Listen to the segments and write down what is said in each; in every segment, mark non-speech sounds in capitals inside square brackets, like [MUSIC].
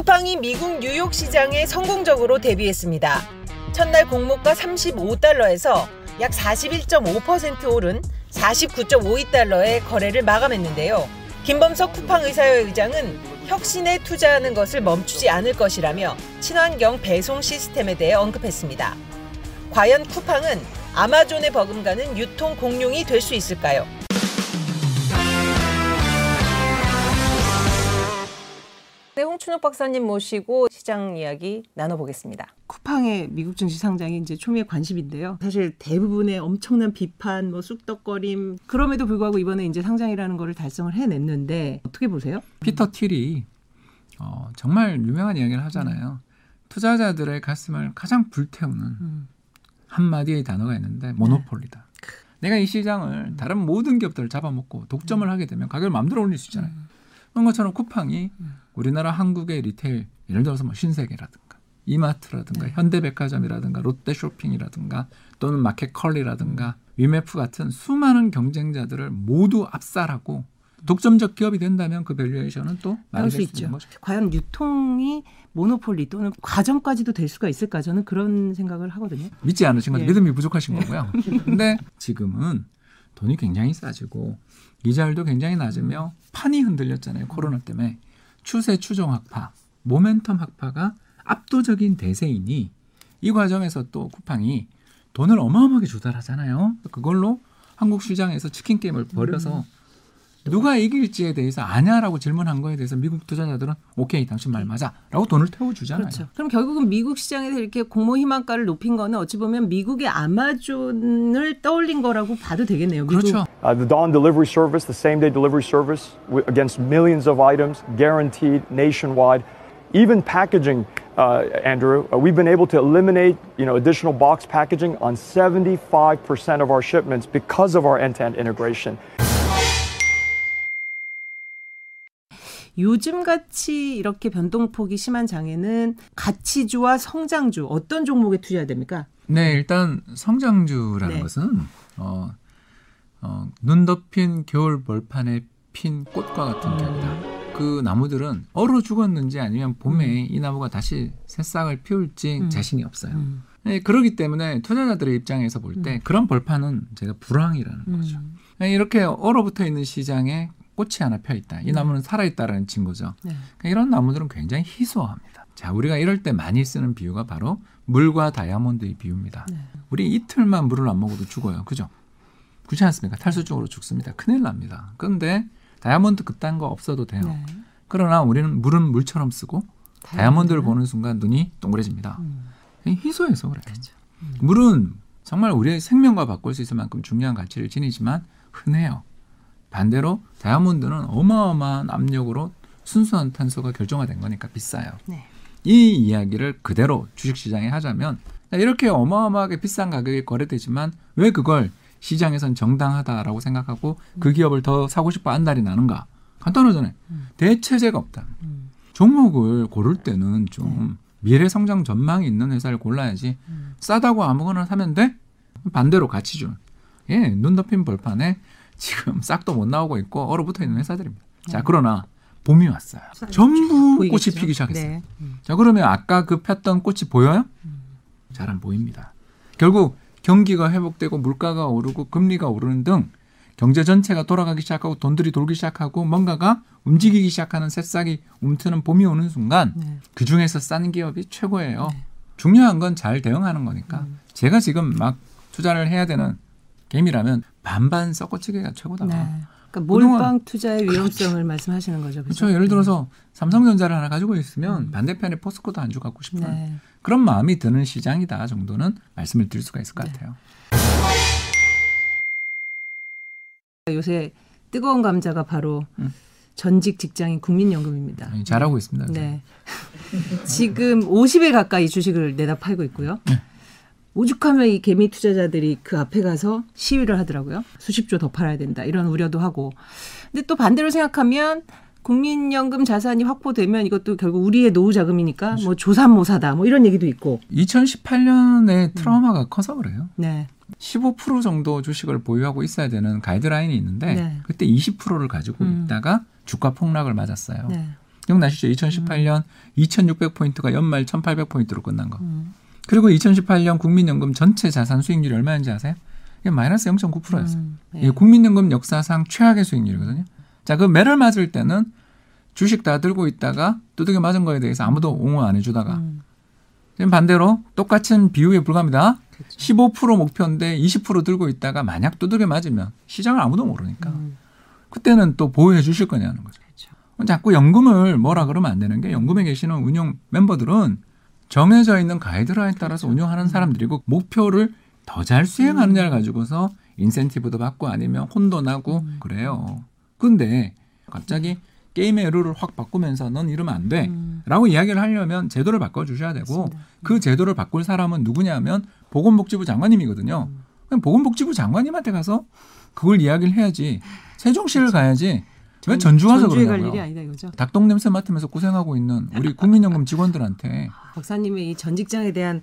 쿠팡이 미국 뉴욕 시장에 성공적으로 데뷔했습니다. 첫날 공모가 35달러에서 약 41.5% 오른 49.52달러의 거래를 마감했는데요. 김범석 쿠팡 의사회 의장은 혁신에 투자하는 것을 멈추지 않을 것이라며 친환경 배송 시스템에 대해 언급했습니다. 과연 쿠팡은 아마존에 버금가는 유통 공룡이 될 수 있을까요? 네, 홍춘욱 박사님 모시고 시장 이야기 나눠보겠습니다. 쿠팡의 미국 증시 상장이 이제 초미의 관심인데요. 사실 대부분의 엄청난 비판, 뭐 쑥덕거림 그럼에도 불구하고 이번에 이제 상장이라는 거를 달성을 해냈는데 어떻게 보세요? 피터 틸이 어, 정말 유명한 이야기를 하잖아요. 투자자들의 가슴을 가장 불태우는 음. 한마디의 단어가 있는데 모노폴리다. 내가 이 시장을 다른 모든 기업들을 잡아먹고 독점을 하게 되면 가격을 마음대로 올릴 수 있잖아요. 그런 것처럼 쿠팡이 우리나라 한국의 retail 예를 들어서 뭐 신세계라든가 이마트라든가 현대백화점이라든가 롯데쇼핑이라든가 또는 마켓컬리라든가 위메프 같은 수많은 경쟁자들을 모두 압살하고 독점적 기업이 된다면 그 valuation은 또 나올 수 있죠. 거죠. 과연 유통이 monopoly 또는 과점까지도 될 수가 있을까 저는 그런 생각을 하거든요. 믿지 않으신 건 예. 믿음이 부족하신 거고요. [LAUGHS] 근데 지금은 돈이 굉장히 싸지고 이자율도 굉장히 낮으며 판이 흔들렸잖아요. 코로나 때문에 추세 추종 학파, 모멘텀 학파가 압도적인 대세이니 이 과정에서 또 쿠팡이 돈을 어마어마하게 조달하잖아요. 그걸로 한국 시장에서 치킨 게임을 벌여서 누가 이길지에 대해서 아냐라고 질문한 거에 대해서 미국 투자자들은 오케이 당신 말 맞아라고 돈을 태워주잖아요. 그렇죠. 그럼 결국은 미국 시장에서 이렇게 공모 희망가를 높인 거는 어찌 보면 미국의 아마존을 떠올린 거라고 봐도 되겠네요. 미국 그렇죠. Uh, the Dawn delivery service, the same day delivery service against millions of items, guaranteed nationwide. Even packaging, uh, Andrew, uh, we've been able to eliminate you know, additional box packaging on 75% of our shipments because of our end to end integration. 요즘 같이 이렇게 변동폭이 심한 장에는 가치주와 성장주 어떤 종목에 투자해야 됩니까? 네, 일단 성장주라는 네. 것은 어, 어, 눈 덮인 겨울 벌판에 핀 꽃과 같은 격이다. 그 나무들은 얼어 죽었는지 아니면 봄에 이 나무가 다시 새싹을 피울지 자신이 없어요. 음. 네, 그렇기 때문에 투자자들의 입장에서 볼 때 그런 벌판은 제가 불황이라는 거죠. 음. 네, 이렇게 얼어붙어 있는 시장에 꽃이 하나 펴 있다. 이 나무는 살아 있다라는 증거죠. 네. 그러니까 이런 나무들은 굉장히 희소합니다. 자, 우리가 이럴 때 많이 쓰는 비유가 바로 물과 다이아몬드의 비유입니다. 네. 우리 이틀만 물을 안 먹어도 죽어요. 그죠? 그렇지 않습니까? 탈수적으로 죽습니다. 큰일 납니다. 그런데 다이아몬드 그딴 거 없어도 돼요. 네. 그러나 우리는 물은 물처럼 쓰고 다이아몬드를 보는 순간 눈이 동그래집니다. 음. 희소해서 그래요. 물은 정말 우리의 생명과 바꿀 수 있을 만큼 중요한 가치를 지니지만 흔해요. 반대로 다이아몬드는 어마어마한 압력으로 순수한 탄소가 결정화된 거니까 비싸요. 네. 이 이야기를 그대로 주식시장에 하자면 이렇게 어마어마하게 비싼 가격에 거래되지만 왜 그걸 시장에선 정당하다라고 생각하고 그 기업을 더 사고 싶어 한달이 나는가? 간단하잖아요. 대체제가 없다. 음. 종목을 고를 때는 좀 미래 성장 전망이 있는 회사를 골라야지 싸다고 아무거나 사면 돼? 반대로 가치준. 예, 눈 덮인 벌판에 지금 [LAUGHS] 싹도 못 나오고 있고 얼어붙어 있는 회사들입니다. 자, 그러나 봄이 왔어요. 전부 꽃이 보이겠죠? 피기 시작했어요. 네. 음. 자, 그러면 아까 그 폈던 꽃이 보여요? 잘안 보입니다. 결국 경기가 회복되고 물가가 오르고 금리가 오르는 등 경제 전체가 돌아가기 시작하고 돈들이 돌기 시작하고 뭔가가 움직이기 시작하는 새싹이 움트는 봄이 오는 순간 네. 그 중에서 싼 기업이 최고예요. 중요한 건 잘 대응하는 거니까 제가 지금 막 투자를 해야 되는 게임이라면 반반 섞어치기가 최고다. 네. 그러니까 그동안- 몰빵 투자의 위험성을 말씀하시는 거죠. 그렇죠? 그렇죠. 예를 들어서 삼성전자를 하나 가지고 있으면 반대편에 포스코도 안주 갖고 싶은 네. 그런 마음이 드는 시장이다 정도는 말씀을 드릴 수가 있을 것 네. 같아요. 요새 뜨거운 감자가 바로 음. 전직 직장인 국민연금입니다. 네, 잘하고 있습니다. 네. [LAUGHS] 지금 50에 가까이 주식을 내다 팔고 있고요. 네. 오죽하면 이 개미 투자자들이 그 앞에 가서 시위를 하더라고요. 수십 조 더 팔아야 된다. 이런 우려도 하고. 근데 또 반대로 생각하면 국민연금 자산이 확보되면 이것도 결국 우리의 노후 자금이니까 그렇죠. 뭐 조삼모사다. 뭐 이런 얘기도 있고. 2018년에 트라우마가 커서 그래요. 네. 15% 정도 주식을 보유하고 있어야 되는 가이드라인이 있는데 네. 그때 20%를 가지고 음. 있다가 주가 폭락을 맞았어요. 네. 기억나시죠? 2018년 2,600포인트가 연말 1,800포인트로 끝난 거. 그리고 2018년 국민연금 전체 자산 수익률이 얼마인지 아세요? 이게 마이너스 0.9%였어요. 음, 네. 이게 국민연금 역사상 최악의 수익률이거든요. 자, 그 매를 맞을 때는 주식 다 들고 있다가 두들겨 맞은 거에 대해서 아무도 옹호 안 해주다가 음. 지금 반대로 똑같은 비유에 불과합니다. 그렇죠. 15% 목표인데 20% 들고 있다가 만약 두들겨 맞으면 시장을 아무도 모르니까 음. 그때는 또 보호해 주실 거냐는 거죠. 그렇죠. 자꾸 연금을 뭐라 그러면 안 되는 게 연금에 계시는 운용 멤버들은 정해져 있는 가이드라인 따라서 그렇죠. 운용하는 사람들이고 목표를 더잘 음. 수행하느냐를 가지고서 인센티브도 받고 아니면 혼도 나고 음. 그래요. 근데 갑자기 게임의 룰을 확 바꾸면서 넌 이러면 안 돼. 음. 라고 이야기를 하려면 제도를 바꿔주셔야 되고 맞습니다. 그 제도를 바꿀 사람은 누구냐면 보건복지부 장관님이거든요. 음. 그럼 보건복지부 장관님한테 가서 그걸 이야기를 해야지 세종시를 가야지 왜 전주 가서 전주에 갈 그러냐고요. 일이 아니다 이거죠. 닭똥 냄새 맡으면서 고생하고 있는 우리 국민연금 직원들한테 박사님의 이 전 직장에 대한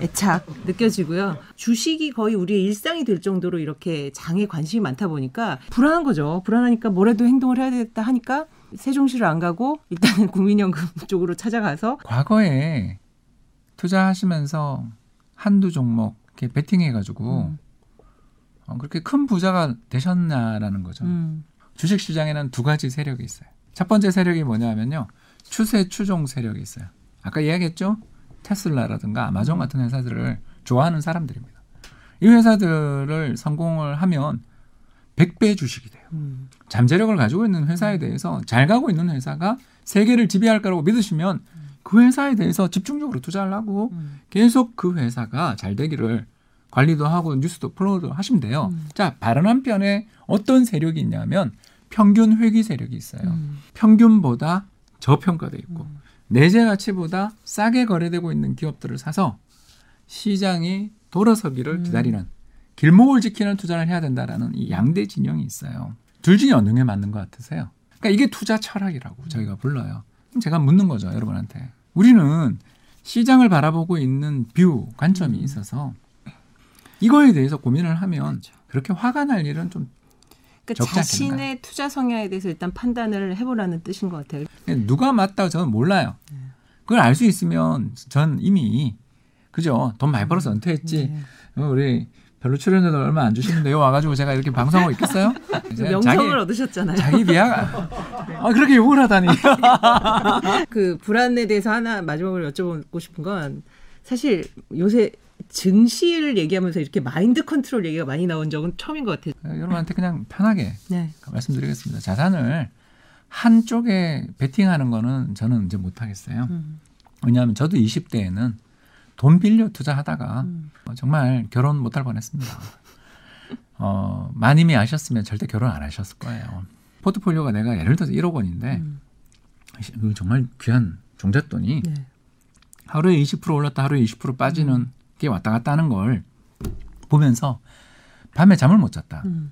애착 느껴지고요. 주식이 거의 우리의 일상이 될 정도로 이렇게 장에 관심이 많다 보니까 불안한 거죠. 불안하니까 뭐라도 행동을 해야 되겠다 하니까 세종시를 안 가고 일단은 국민연금 [LAUGHS] 쪽으로 찾아가서 과거에 투자하시면서 한두 종목 이렇게 베팅해가지고 음. 어, 그렇게 큰 부자가 되셨냐라는 거죠. 음, 주식 시장에는 두 가지 세력이 있어요. 첫 번째 세력이 뭐냐면요. 추세 추종 세력이 있어요. 아까 이야기했죠? 테슬라라든가 아마존 같은 회사들을 좋아하는 사람들입니다. 이 회사들을 성공을 하면 100배 주식이 돼요. 음. 잠재력을 가지고 있는 회사에 대해서 잘 가고 있는 회사가 세계를 지배할 거라고 믿으시면 그 회사에 대해서 집중적으로 투자를 하고 음. 계속 그 회사가 잘 되기를 관리도 하고 뉴스도 follow도 하시면 돼요. 음. 자, 다른 한편에 어떤 세력이 있냐면 평균 회귀 세력이 있어요. 음. 평균보다 저평가돼 있고 내재 가치보다 싸게 거래되고 있는 기업들을 사서 시장이 돌아서기를 음. 기다리는 길목을 지키는 투자를 해야 된다라는 이 양대 진영이 있어요. 둘 중에 어느 게 맞는 것 같으세요? 그러니까 이게 투자 철학이라고 저희가 불러요. 그럼 제가 묻는 거죠, 여러분한테. 우리는 시장을 바라보고 있는 view, 관점이 있어서 이거에 대해서 고민을 하면 그렇게 화가 날 일은 좀 그러니까 적지 않겠는가? 자신의 투자 성향에 대해서 일단 판단을 해보라는 뜻인 것 같아요. 누가 맞다고 저는 몰라요. 그걸 알 수 있으면 전 이미 그죠 돈 많이 벌어서 은퇴했지. 네. 어, 우리 별로 출연료도 얼마 안 주시는데요. 와가지고 제가 이렇게 방송하고 있겠어요? [LAUGHS] 명성을 얻으셨잖아요. 자기 비하 [LAUGHS] 아 그렇게 욕을 하다니. 그 불안에 대해서 하나 마지막으로 여쭤보고 싶은 건 사실 요새 증시를 얘기하면서 이렇게 마인드 컨트롤 얘기가 많이 나온 적은 처음인 것 같아요. 여러분한테 그냥 편하게 네. 말씀드리겠습니다. 자산을 한쪽에 베팅하는 거는 저는 이제 못하겠어요. 음. 왜냐하면 저도 20대에는 돈 빌려 투자하다가 음. 어, 정말 결혼 못할 뻔했습니다. 어, 마님이 아셨으면 절대 결혼 안 하셨을 거예요. 포트폴리오가 내가 예를 들어서 1억 원인데 음. 정말 귀한 종잣돈이 네. 하루에 20% 올랐다 하루에 20% 빠지는 음. 게 왔다 갔다 하는 걸 보면서 밤에 잠을 못 잤다. 음.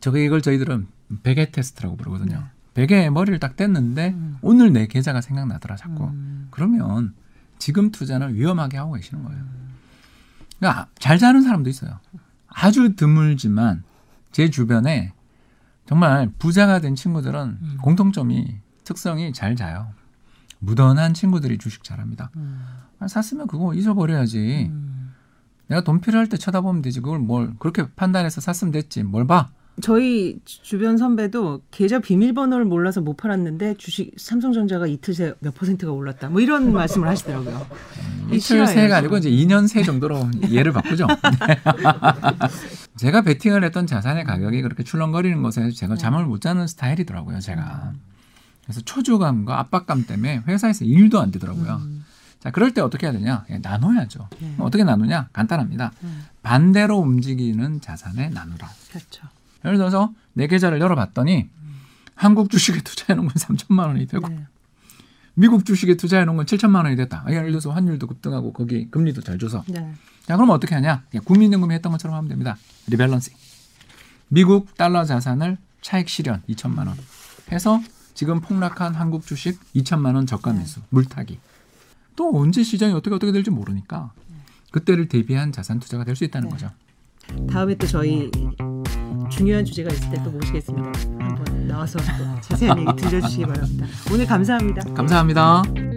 저게 이걸 저희들은 베개 테스트라고 부르거든요. 네. 베개에 머리를 딱 뗐는데 음. 오늘 내 계좌가 생각나더라 자꾸. 음. 그러면 지금 투자는 위험하게 하고 계시는 거예요. 그러니까 잘 자는 사람도 있어요. 아주 드물지만 제 주변에 정말 부자가 된 친구들은 음. 공통점이 특성이 잘 자요. 무던한 친구들이 주식 잘합니다. 음. 아, 샀으면 그거 잊어버려야지. 음. 내가 돈 필요할 때 쳐다보면 되지. 그걸 뭘 그렇게 판단해서 샀으면 됐지. 뭘 봐. 저희 주- 주변 선배도 계좌 비밀번호를 몰라서 못 팔았는데 주식 삼성전자가 이틀 새 몇 퍼센트가 올랐다. 뭐 이런 [LAUGHS] 말씀을 하시더라고요. 이 이틀 새가. 아니고 이제 2년 새 정도로 [LAUGHS] 예를 바꾸죠. 네. [LAUGHS] 제가 베팅을 했던 자산의 가격이 그렇게 출렁거리는 것에 제가 잠을 못 자는 스타일이더라고요. 제가. 그래서 초조감과 압박감 때문에 회사에서 일도 안 되더라고요. 음. 자, 그럴 때 어떻게 해야 되냐? 그냥 나눠야죠. 네. 그럼 어떻게 나누냐? 간단합니다. 음. 반대로 움직이는 자산에 나누라. 그렇죠. 예를 들어서 내 계좌를 열어봤더니 한국 주식에 투자해 놓은 건 3천만 원이 되고 네. 미국 주식에 투자해 놓은 건 7천만 원이 됐다. 아, 예를 들어서 환율도 급등하고 거기 금리도 잘 줘서. 네. 자, 그럼 어떻게 하냐? 국민연금이 했던 것처럼 하면 됩니다. 리밸런싱. 미국 달러 자산을 차익 실현 2천만 원 해서 지금 폭락한 한국 주식 2천만 원 저가 매수 물타기. 또 언제 시장이 어떻게 어떻게 될지 모르니까 그때를 대비한 자산 투자가 될 수 있다는 네. 거죠. 다음에 또 저희 중요한 주제가 있을 때 또 모시겠습니다. 한번 나와서 또 자세한 얘기 들려주시기 바랍니다. 오늘 감사합니다. 감사합니다.